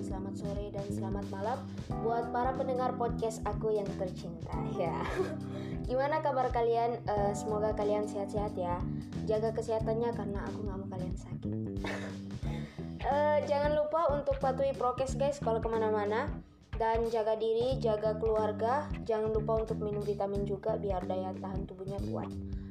salam buat para pendengar podcast aku yang tercinta ya. Gimana kabar kalian? Uh, semoga kalian sehat-sehat ya. Jaga kesehatannya karena aku nggak mau kalian sakit. uh, jangan lupa untuk patuhi prokes guys kalau ke mana-mana dan jaga diri, jaga keluarga. Jangan lupa untuk minum vitamin juga biar daya tahan tubuhnya kuat.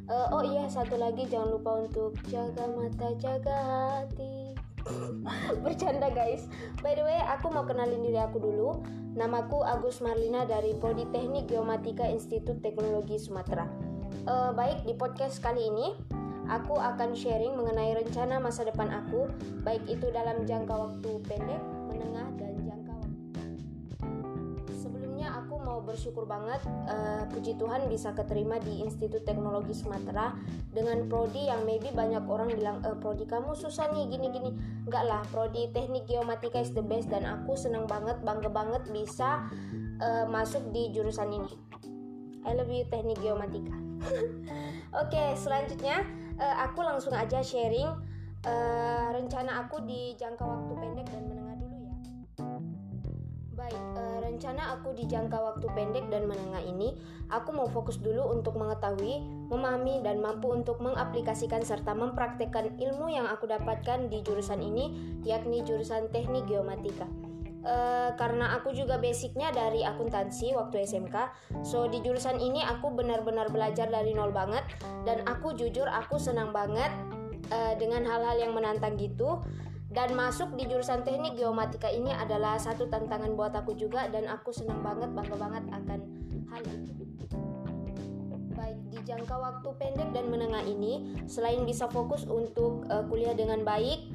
Uh, oh iya satu lagi jangan lupa untuk jaga mata, jaga hati. Bercanda guys. By the way, aku mau kenalin diri aku dulu. Namaku Agus Marlina dari Prodi Teknik Geomatika Institut Teknologi Sumatera. Uh, baik, di podcast kali ini aku akan sharing mengenai rencana masa depan aku, baik itu dalam jangka waktu pendek, menengah, dan jangka bersyukur banget, uh, puji Tuhan bisa keterima di Institut Teknologi Sumatera dengan prodi yang maybe banyak orang bilang e, prodi kamu susah nih gini-gini. Enggak lah, prodi Teknik Geomatika is the best dan aku senang banget, bangga banget bisa uh, masuk di jurusan ini. I love you Teknik Geomatika. Oke, okay, selanjutnya uh, aku langsung aja sharing uh, rencana aku di jangka waktu pendek dan menengah uh, rencana aku di jangka waktu pendek dan menengah ini, aku mau fokus dulu untuk mengetahui, memahami, dan mampu untuk mengaplikasikan serta mempraktekkan ilmu yang aku dapatkan di jurusan ini, yakni jurusan teknik geomatika. Uh, karena aku juga basicnya dari akuntansi waktu SMK so di jurusan ini aku benar-benar belajar dari nol banget dan aku jujur aku senang banget uh, dengan hal-hal yang menantang gitu dan masuk di jurusan teknik geomatika ini adalah satu tantangan buat aku juga dan aku senang banget bangga banget akan hal itu baik di jangka waktu pendek dan menengah ini selain bisa fokus untuk uh, kuliah dengan baik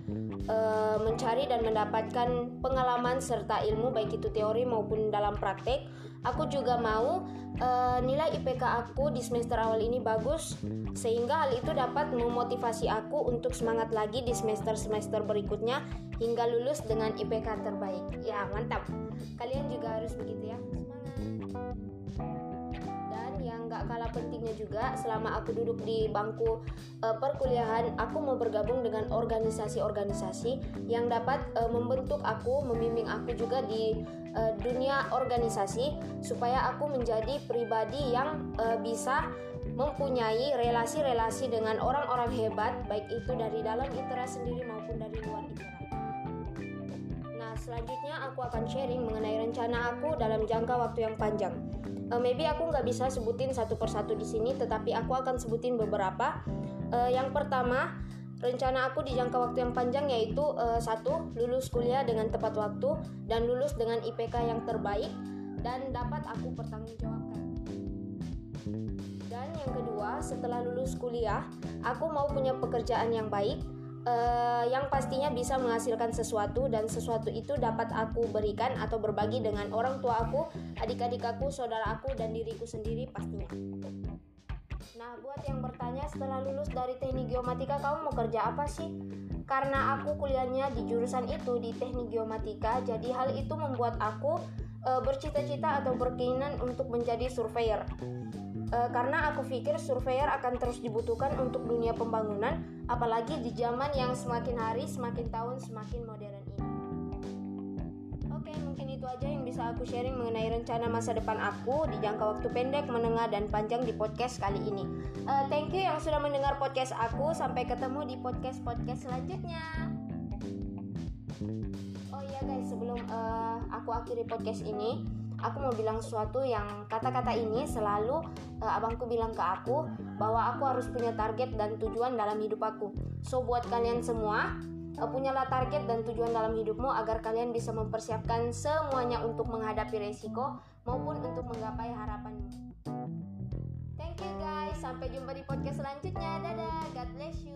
uh, mencari dan mendapatkan pengalaman serta ilmu baik itu teori maupun dalam praktek. Aku juga mau uh, nilai IPK aku di semester awal ini bagus sehingga hal itu dapat memotivasi aku untuk semangat lagi di semester-semester berikutnya hingga lulus dengan IPK terbaik. Ya, mantap. Kalian juga harus begitu ya. Gak kalah pentingnya juga selama aku duduk di bangku uh, perkuliahan aku mau bergabung dengan organisasi-organisasi yang dapat uh, membentuk aku membimbing aku juga di uh, dunia organisasi supaya aku menjadi pribadi yang uh, bisa mempunyai relasi-relasi dengan orang-orang hebat baik itu dari dalam ITERA sendiri maupun dari luar ITERA. Nah, selanjutnya aku akan sharing mengenai rencana aku dalam jangka waktu yang panjang uh, maybe aku nggak bisa sebutin satu persatu di sini tetapi aku akan sebutin beberapa. Uh, yang pertama rencana aku di jangka waktu yang panjang yaitu uh, satu lulus kuliah dengan tepat waktu dan lulus dengan IPK yang terbaik dan dapat aku pertanggungjawabkan. Dan yang kedua setelah lulus kuliah aku mau punya pekerjaan yang baik uh, yang pastinya bisa menghasilkan sesuatu dan sesuatu itu dapat aku berikan atau berbagi dengan orang tua aku, adik-adik aku, saudara aku dan diriku sendiri pastinya. Nah, buat yang bertanya setelah lulus dari teknik geomatika kamu mau kerja apa sih? Karena aku kuliahnya di jurusan itu di teknik geomatika, jadi hal itu membuat aku e, bercita-cita atau berkeinginan untuk menjadi surveyor e, karena aku pikir surveyor akan terus dibutuhkan untuk dunia pembangunan, apalagi di zaman yang semakin hari, semakin tahun, semakin modern ini. Oke, mungkin itu aja yang bisa aku sharing mengenai rencana masa depan aku di jangka waktu pendek, menengah, dan panjang di podcast kali ini. Uh, thank you yang sudah mendengar podcast aku. Sampai ketemu di podcast-podcast selanjutnya. Oh iya guys, sebelum uh, aku akhiri podcast ini, aku mau bilang sesuatu yang kata-kata ini selalu uh, abangku bilang ke aku bahwa aku harus punya target dan tujuan dalam hidup aku. So buat kalian semua, uh, punyalah target dan tujuan dalam hidupmu agar kalian bisa mempersiapkan semuanya untuk menghadapi resiko maupun untuk menggapai harapanmu. Thank you guys, sampai jumpa di podcast selanjutnya. Dadah, God bless you.